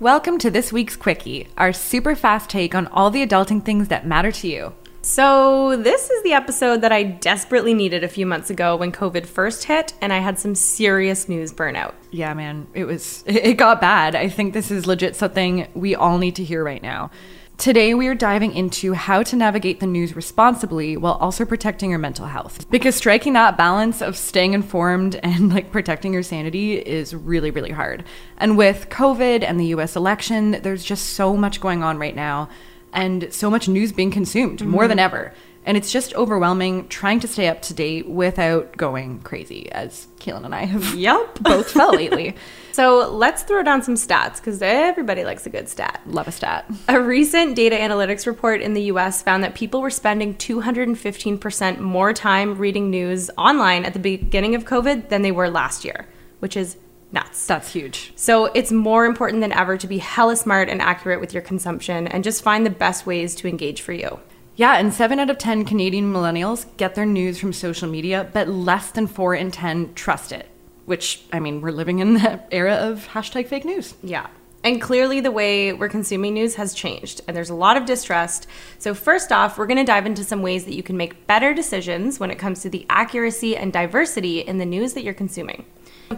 Welcome to this week's Quickie, our super fast take on all the adulting things that matter to you. So, this is the episode that I desperately needed a few months ago when COVID first hit and I had some serious news burnout. Yeah, man, it was, it got bad. I think this is legit something we all need to hear right now. Today, we are diving into how to navigate the news responsibly while also protecting your mental health. Because striking that balance of staying informed and like protecting your sanity is really, really hard. And with COVID and the US election, there's just so much going on right now and so much news being consumed mm-hmm. more than ever. And it's just overwhelming trying to stay up to date without going crazy, as Kaylin and I have yep. both felt lately. So let's throw down some stats because everybody likes a good stat. Love a stat. A recent data analytics report in the US found that people were spending 215% more time reading news online at the beginning of COVID than they were last year, which is nuts. That's huge. So it's more important than ever to be hella smart and accurate with your consumption and just find the best ways to engage for you. Yeah, and seven out of 10 Canadian millennials get their news from social media, but less than four in 10 trust it. Which, I mean, we're living in the era of hashtag fake news. Yeah. And clearly, the way we're consuming news has changed, and there's a lot of distrust. So, first off, we're going to dive into some ways that you can make better decisions when it comes to the accuracy and diversity in the news that you're consuming.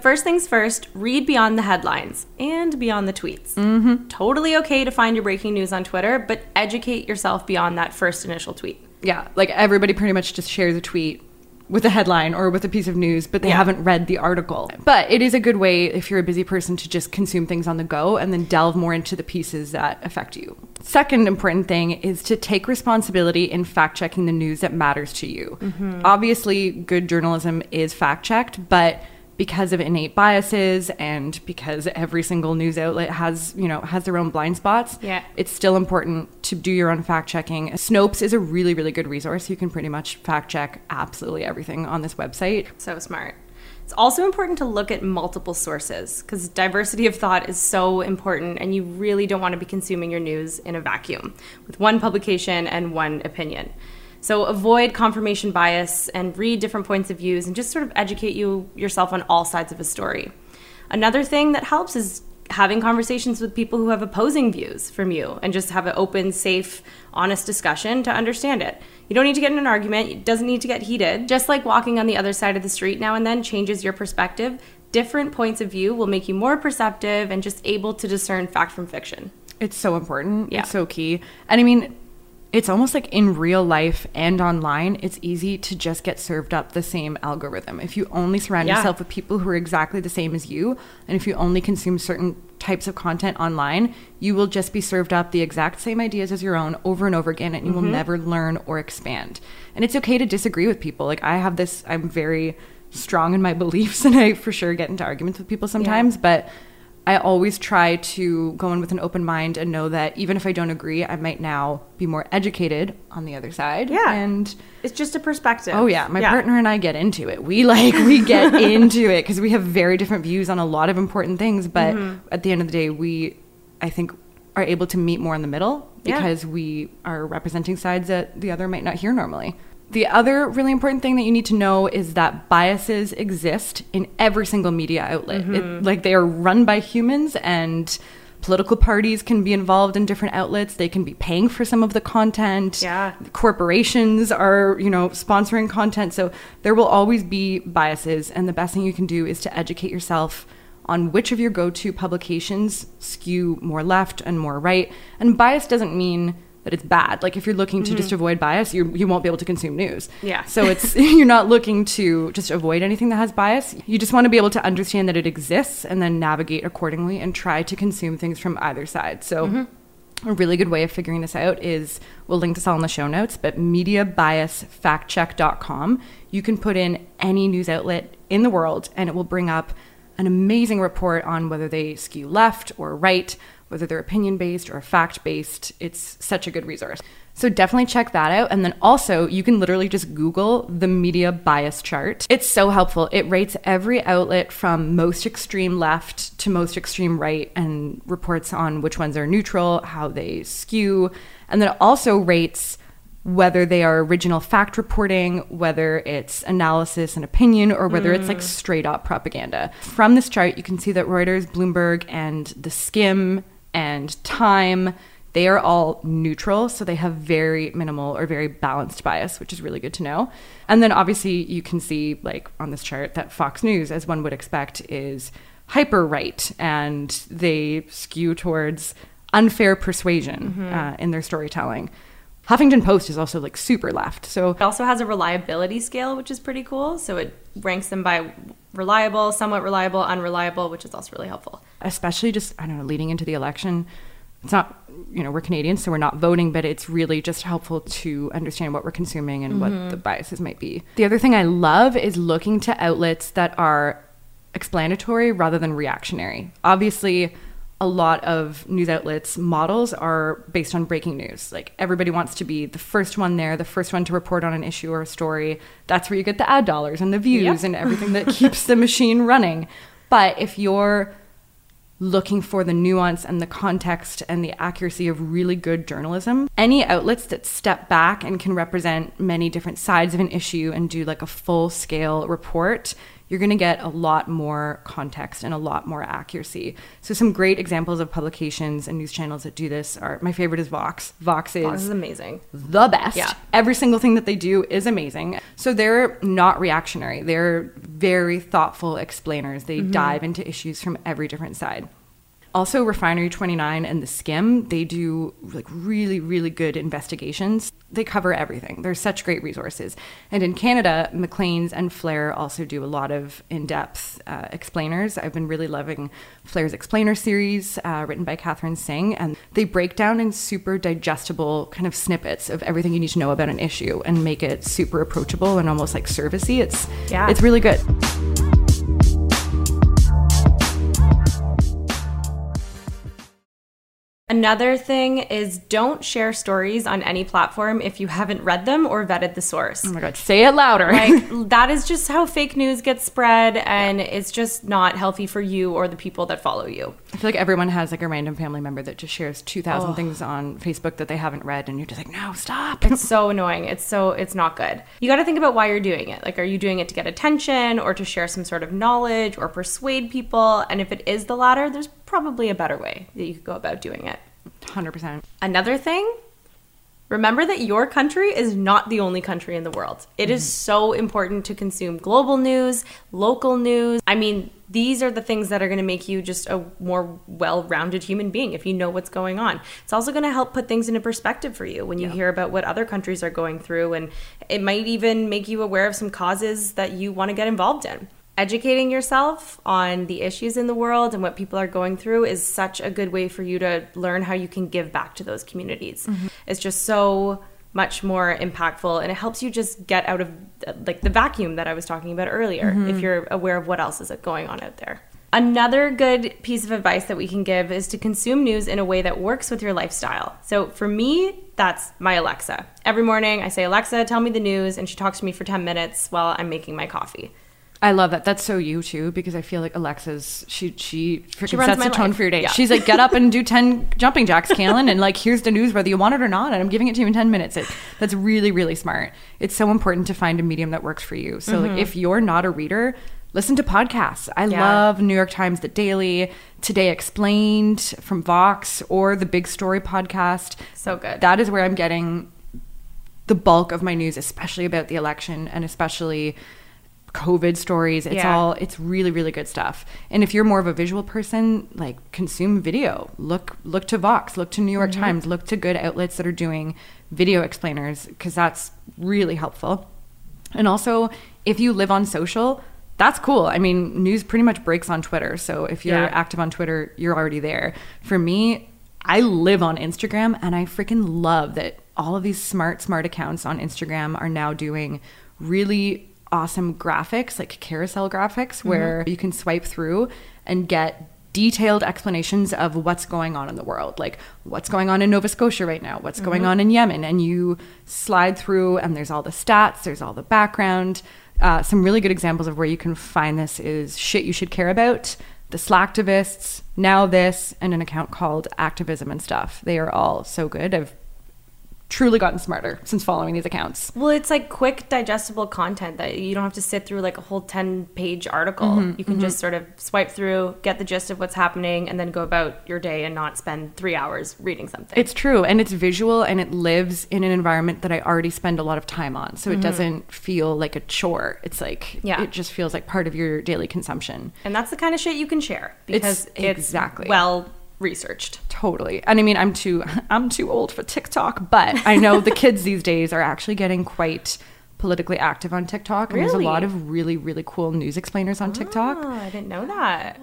First things first, read beyond the headlines and beyond the tweets. Mm-hmm. Totally okay to find your breaking news on Twitter, but educate yourself beyond that first initial tweet. Yeah, like everybody pretty much just shares a tweet with a headline or with a piece of news, but they yeah. haven't read the article. But it is a good way if you're a busy person to just consume things on the go and then delve more into the pieces that affect you. Second important thing is to take responsibility in fact checking the news that matters to you. Mm-hmm. Obviously, good journalism is fact checked, but because of innate biases and because every single news outlet has, you know, has their own blind spots. Yeah. It's still important to do your own fact checking. Snopes is a really, really good resource. You can pretty much fact check absolutely everything on this website. So smart. It's also important to look at multiple sources because diversity of thought is so important, and you really don't want to be consuming your news in a vacuum with one publication and one opinion. So avoid confirmation bias and read different points of views and just sort of educate you yourself on all sides of a story. Another thing that helps is having conversations with people who have opposing views from you and just have an open, safe, honest discussion to understand it. You don't need to get in an argument, it doesn't need to get heated. Just like walking on the other side of the street now and then changes your perspective, different points of view will make you more perceptive and just able to discern fact from fiction. It's so important. Yeah. It's so key. And I mean, it's almost like in real life and online, it's easy to just get served up the same algorithm. If you only surround yeah. yourself with people who are exactly the same as you, and if you only consume certain types of content online, you will just be served up the exact same ideas as your own over and over again, and you mm-hmm. will never learn or expand. And it's okay to disagree with people. Like, I have this, I'm very strong in my beliefs, and I for sure get into arguments with people sometimes, yeah. but I always try to go in with an open mind and know that even if I don't agree, I might now be more educated on the other side. Yeah. And it's just a perspective. Oh, yeah. My yeah. partner and I get into it. We like, we get into it because we have very different views on a lot of important things. But mm-hmm. at the end of the day, we, I think, are able to meet more in the middle because yeah. we are representing sides that the other might not hear normally. The other really important thing that you need to know is that biases exist in every single media outlet. Mm-hmm. It, like they are run by humans and political parties can be involved in different outlets. They can be paying for some of the content. Yeah. Corporations are, you know, sponsoring content. So there will always be biases and the best thing you can do is to educate yourself on which of your go-to publications skew more left and more right. And bias doesn't mean that it's bad. Like if you're looking to mm-hmm. just avoid bias, you you won't be able to consume news. Yeah. So it's you're not looking to just avoid anything that has bias. You just want to be able to understand that it exists and then navigate accordingly and try to consume things from either side. So mm-hmm. a really good way of figuring this out is we'll link this all in the show notes, but mediabiasfactcheck.com. You can put in any news outlet in the world and it will bring up an amazing report on whether they skew left or right, whether they're opinion based or fact based. It's such a good resource. So definitely check that out. And then also, you can literally just Google the media bias chart. It's so helpful. It rates every outlet from most extreme left to most extreme right and reports on which ones are neutral, how they skew. And then it also rates whether they are original fact reporting, whether it's analysis and opinion, or whether mm. it's like straight up propaganda. From this chart, you can see that Reuters, Bloomberg, and The Skimm and Time they are all neutral, so they have very minimal or very balanced bias, which is really good to know. And then obviously you can see like on this chart that Fox News, as one would expect, is hyper right and they skew towards unfair persuasion mm-hmm. uh, in their storytelling. Huffington Post is also like super left. So it also has a reliability scale, which is pretty cool. So it ranks them by reliable, somewhat reliable, unreliable, which is also really helpful. Especially just I don't know, leading into the election it's not you know we're canadians so we're not voting but it's really just helpful to understand what we're consuming and mm-hmm. what the biases might be the other thing i love is looking to outlets that are explanatory rather than reactionary obviously a lot of news outlets models are based on breaking news like everybody wants to be the first one there the first one to report on an issue or a story that's where you get the ad dollars and the views yep. and everything that keeps the machine running but if you're looking for the nuance and the context and the accuracy of really good journalism. Any outlets that step back and can represent many different sides of an issue and do like a full scale report, you're going to get a lot more context and a lot more accuracy. So some great examples of publications and news channels that do this are my favorite is Vox. Vox is, Vox is amazing. The best. Yeah. Every single thing that they do is amazing. So they're not reactionary. They're very thoughtful explainers. They mm-hmm. dive into issues from every different side. Also, Refinery 29 and The Skimm, they do like really, really good investigations. They cover everything. They're such great resources. And in Canada, Maclean's and Flare also do a lot of in depth uh, explainers. I've been really loving Flare's Explainer series, uh, written by Catherine Singh. And they break down in super digestible kind of snippets of everything you need to know about an issue and make it super approachable and almost like servicey. It's, yeah. it's really good. Another thing is don't share stories on any platform if you haven't read them or vetted the source. Oh my god, say it louder. like that is just how fake news gets spread and yeah. it's just not healthy for you or the people that follow you. I feel like everyone has like a random family member that just shares 2000 oh. things on Facebook that they haven't read and you're just like, "No, stop." It's so annoying. It's so it's not good. You got to think about why you're doing it. Like are you doing it to get attention or to share some sort of knowledge or persuade people? And if it is the latter, there's probably a better way that you could go about doing it. 100%. Another thing, remember that your country is not the only country in the world. It mm-hmm. is so important to consume global news, local news. I mean, these are the things that are going to make you just a more well-rounded human being if you know what's going on. It's also going to help put things into perspective for you when you yeah. hear about what other countries are going through and it might even make you aware of some causes that you want to get involved in educating yourself on the issues in the world and what people are going through is such a good way for you to learn how you can give back to those communities. Mm-hmm. It's just so much more impactful and it helps you just get out of like the vacuum that I was talking about earlier mm-hmm. if you're aware of what else is going on out there. Another good piece of advice that we can give is to consume news in a way that works with your lifestyle. So for me, that's my Alexa. Every morning I say, Alexa, tell me the news, and she talks to me for 10 minutes while I'm making my coffee. I love that. That's so you too, because I feel like Alexa's she she freaking sets the tone life. for your day. Yeah. She's like, get up and do ten jumping jacks, Kaylin, and like here's the news whether you want it or not, and I'm giving it to you in ten minutes. It, that's really really smart. It's so important to find a medium that works for you. So mm-hmm. like if you're not a reader, listen to podcasts. I yeah. love New York Times The Daily, Today Explained from Vox, or the Big Story podcast. So good. That is where I'm getting the bulk of my news, especially about the election and especially COVID stories. It's yeah. all it's really really good stuff. And if you're more of a visual person, like consume video. Look look to Vox, look to New York mm-hmm. Times, look to good outlets that are doing video explainers because that's really helpful. And also, if you live on social, that's cool. I mean, news pretty much breaks on Twitter. So if you're yeah. active on Twitter, you're already there. For me, I live on Instagram and I freaking love that all of these smart smart accounts on Instagram are now doing really awesome graphics, like carousel graphics, where you can swipe through and get detailed explanations of what's going on in the world, like what's going on in Nova Scotia right now, what's going on in Yemen. And you slide through, and there's all the stats, there's all the background. Uh, some really good examples of where you can find this is Shit You Should Care About, The Slacktivists, Now This, and an account called Activism and Stuff. They are all so good. I've truly gotten smarter since following these accounts. Well, it's like quick, digestible content that you don't have to sit through like a whole 10 page article. Mm-hmm, you can mm-hmm. just sort of swipe through, get the gist of what's happening, and then go about your day and not spend three hours reading something. It's true, and it's visual, and it lives in an environment that I already spend a lot of time on, so it mm-hmm. doesn't feel like a chore. It's like Yeah. it just feels like part of your daily consumption. and that's the kind of shit you can share because It's- it's, exactly. well researched. Totally. And I mean, I'm too I'm too old for TikTok, but I know the kids these days are actually getting quite politically active on TikTok. And there's a lot of really really cool news explainers on TikTok. Oh, I didn't know that.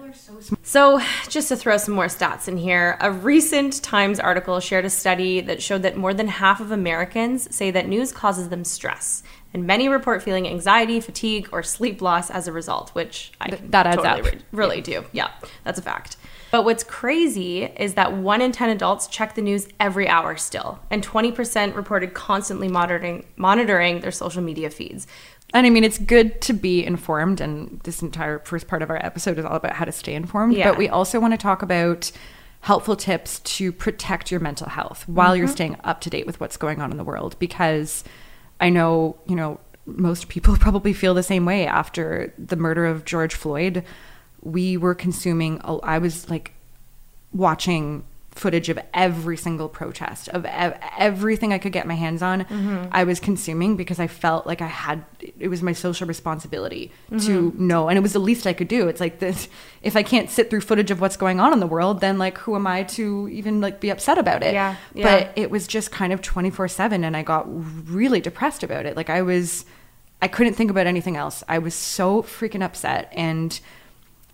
So, just to throw some more stats in here, a recent Times article shared a study that showed that more than half of Americans say that news causes them stress, and many report feeling anxiety, fatigue, or sleep loss as a result, which I Th- that adds totally up. re- relate to. Yeah, that's a fact. But what's crazy is that one in 10 adults check the news every hour still, and 20% reported constantly monitoring, monitoring their social media feeds. And I mean, it's good to be informed, and this entire first part of our episode is all about how to stay informed. Yeah. But we also want to talk about helpful tips to protect your mental health while Mm-hmm. you're staying up to date with what's going on in the world. Because I know, you know, most people probably feel the same way after the murder of George Floyd. We were consuming, I was like watching footage of every single protest of ev- everything I could get my hands on mm-hmm. I was consuming because I felt like I had it was my social responsibility to mm-hmm. know and it was the least I could do. It's like this if I can't sit through footage of what's going on in the world then like who am I to even like be upset about it? Yeah, yeah. but it was just kind of 24/7 and I got really depressed about it. Like I was I couldn't think about anything else. I was so freaking upset and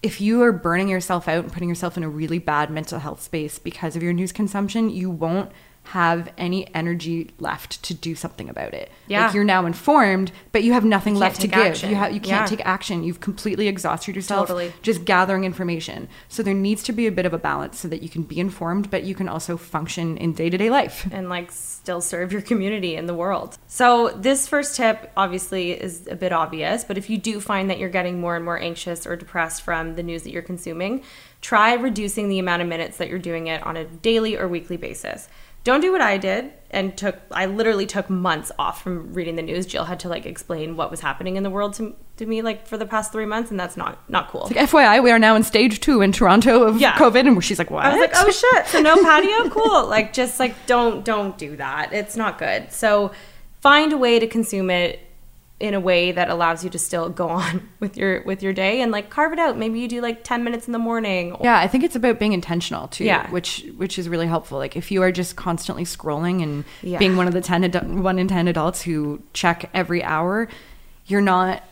if you are burning yourself out and putting yourself in a really bad mental health space because of your news consumption, you won't have any energy left to do something about it. Yeah. Like you're now informed, but you have nothing You left to give. action. You have you can't Yeah. take action. You've completely exhausted yourself Totally. just gathering information. So there needs to be a bit of a balance so that you can be informed, but you can also function in day-to-day life. and like still serve your community in the world. So this first tip obviously is a bit obvious, but if you do find that you're getting more and more anxious or depressed from the news that you're consuming, try reducing the amount of minutes that you're doing it on a daily or weekly basis. Don't do what I did and took I literally took months off from reading the news. Jill had to like explain what was happening in the world to, to me like for the past 3 months and that's not not cool. Like FYI, we are now in stage two in Toronto of Yeah. COVID, and she's like, "What?" I was like, oh shit. So no patio? Cool. Like just like don't don't do that. It's not good. So find a way to consume it in a way that allows you to still go on with your with your day and like carve it out. Maybe you do like 10 minutes in the morning. Yeah, I think it's about being intentional too, Yeah. which which is really helpful. Like if you are just constantly scrolling and Yeah. being one of the 10 adu- one in 10 adults who check every hour, you're not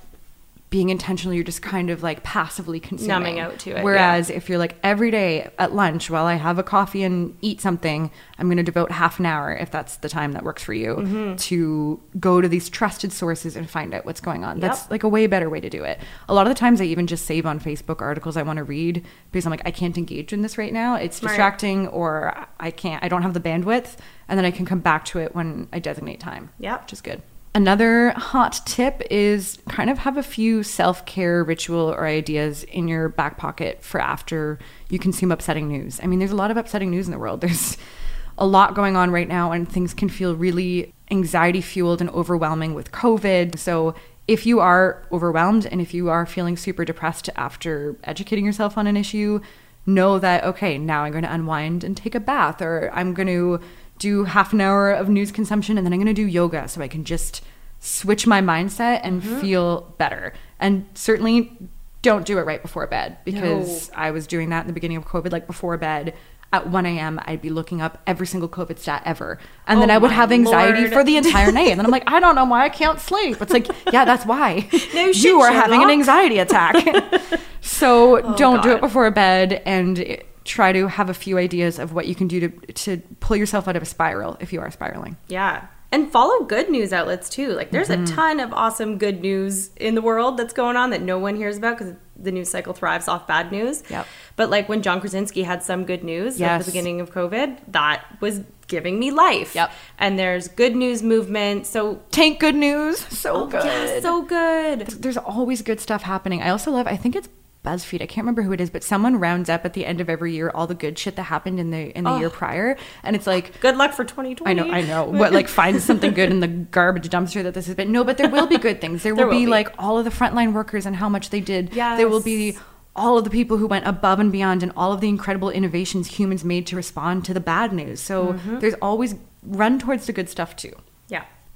being intentional, you're just kind of like passively consuming. Numbing out to it, Whereas if you're like every day at lunch while I have a coffee and eat something, I'm going to devote half an hour if that's the time that works for you Mm-hmm. to go to these trusted sources and find out what's going on. That's like a way better way to do it. A lot of the times I even just save on Facebook articles I want to read because I'm like, I can't engage in this right now. It's Smart. distracting or I can't, I don't have the bandwidth. And then I can come back to it when I designate time. Yeah. Which is good. Another hot tip is kind of have a few self care ritual or ideas in your back pocket for after you consume upsetting news. I mean, there's a lot of upsetting news in the world. There's a lot going on right now, and things can feel really anxiety fueled and overwhelming with COVID. So, if you are overwhelmed and if you are feeling super depressed after educating yourself on an issue, know that, okay, now I'm going to unwind and take a bath, or I'm going to do half an hour of news consumption and then I'm going to do yoga so I can just switch my mindset and mm-hmm. feel better. And certainly don't do it right before bed because I was doing that in the beginning of COVID, like before bed. At 1 a.m., I'd be looking up every single COVID stat ever. And then Oh I would have anxiety Lord. for the entire night. And then I'm like, I don't know why I can't sleep. It's like, yeah, that's why. No shit, you are having an anxiety attack. so oh, don't do it before bed and try to have a few ideas of what you can do to, to pull yourself out of a spiral if you are spiraling. Yeah. and follow good news outlets too. Like there's Mm-hmm. a ton of awesome good news in the world that's going on that no one hears about because the news cycle thrives off bad news. Yep. But like when John Krasinski had some good news at the beginning of COVID, that was giving me life. Yep. And there's good news movement. So Tank good news. So good. Oh, yeah, so good. There's always good stuff happening. I also love, I think it's BuzzFeed. I can't remember who it is, but someone rounds up at the end of every year all the good shit that happened in the in the year prior, and it's like Good luck for 2020. I know, I know. What like find something good in the garbage dumpster that this has been. No, but there will be good things. There will, There will be, be. like all of the frontline workers and how much they did. Yeah, There will be all of the people who went above and beyond and all of the incredible innovations humans made to respond to the bad news. So Mm-hmm. there's always run towards the good stuff too.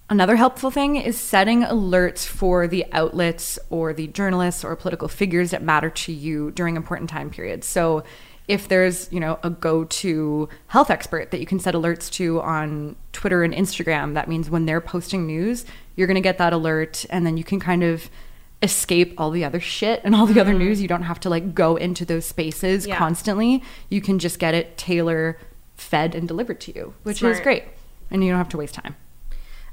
Another helpful thing is setting alerts for the outlets or the journalists or political figures that matter to you during important time periods. So if there's, you know, a go-to health expert that you can set alerts to on Twitter and Instagram, that means when they're posting news, you're going to get that alert and then you can kind of escape all the other shit and all the other news. You don't have to like go into those spaces Mm-hmm. Yeah. constantly. You can just get it tailor fed and delivered to you, which is great. And you don't have to waste time.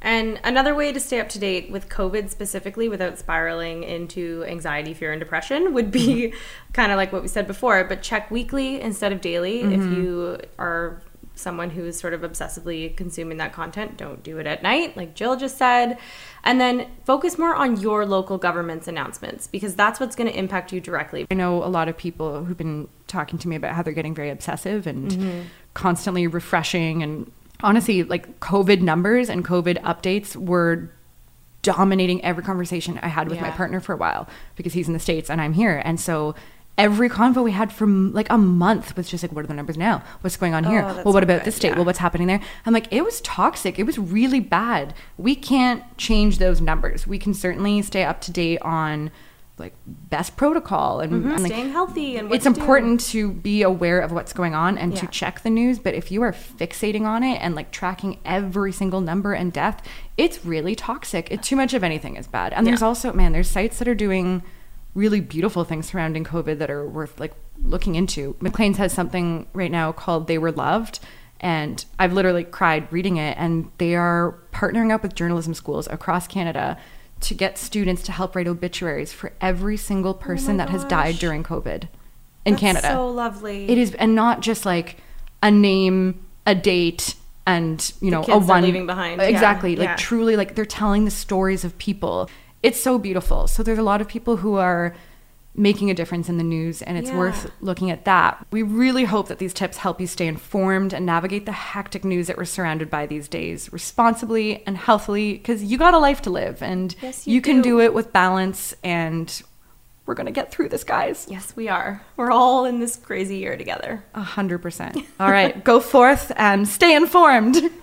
And another way to stay up to date with COVID specifically without spiraling into anxiety, fear, and depression would be kind of like what we said before, but check weekly instead of daily. If you are someone who is sort of obsessively consuming that content, don't do it at night, like Jill just said. And then focus more on your local government's announcements because that's what's going to impact you directly. I know a lot of people who've been talking to me about how they're getting very obsessive and Mm-hmm. constantly refreshing. And honestly, like COVID numbers and COVID updates were dominating every conversation I had with my partner for a while because he's in the States and I'm here. And so every convo we had for like a month was just like, what are the numbers now? What's going on oh, here? Oh, that's Well, what about good. this state? Yeah. Well, what's happening there? I'm like, it was toxic. It was really bad. We can't change those numbers. We can certainly stay up to date on like best protocol and, and, like, Mm-hmm. Staying healthy and it's to do. important to be aware of what's going on and to check the news but if you are fixating on it and like tracking every single number and death it's really toxic. It, too much of anything is bad. And there's also man there's sites that are doing really beautiful things surrounding covid that are worth like looking into. Maclean's has something right now called they were loved and i've literally cried reading it and they are partnering up with journalism schools across canada to get students to help write obituaries for every single oh person that has died during covid in That's canada So lovely. it is and not just like a name a date and you know a one leaving behind. Yeah, exactly like yeah. truly like they're telling the stories of people it's so beautiful so there's a lot of people who are making a difference in the news and it's Yeah. worth looking at that we really hope that these tips help you stay informed and navigate the hectic news that we're surrounded by these days responsibly and healthily because you got a life to live and Yes, you can do. do it with balance and we're gonna get through this guys Yes, we are. We're all in this crazy year together. a hundred percent. All right, go forth and stay informed.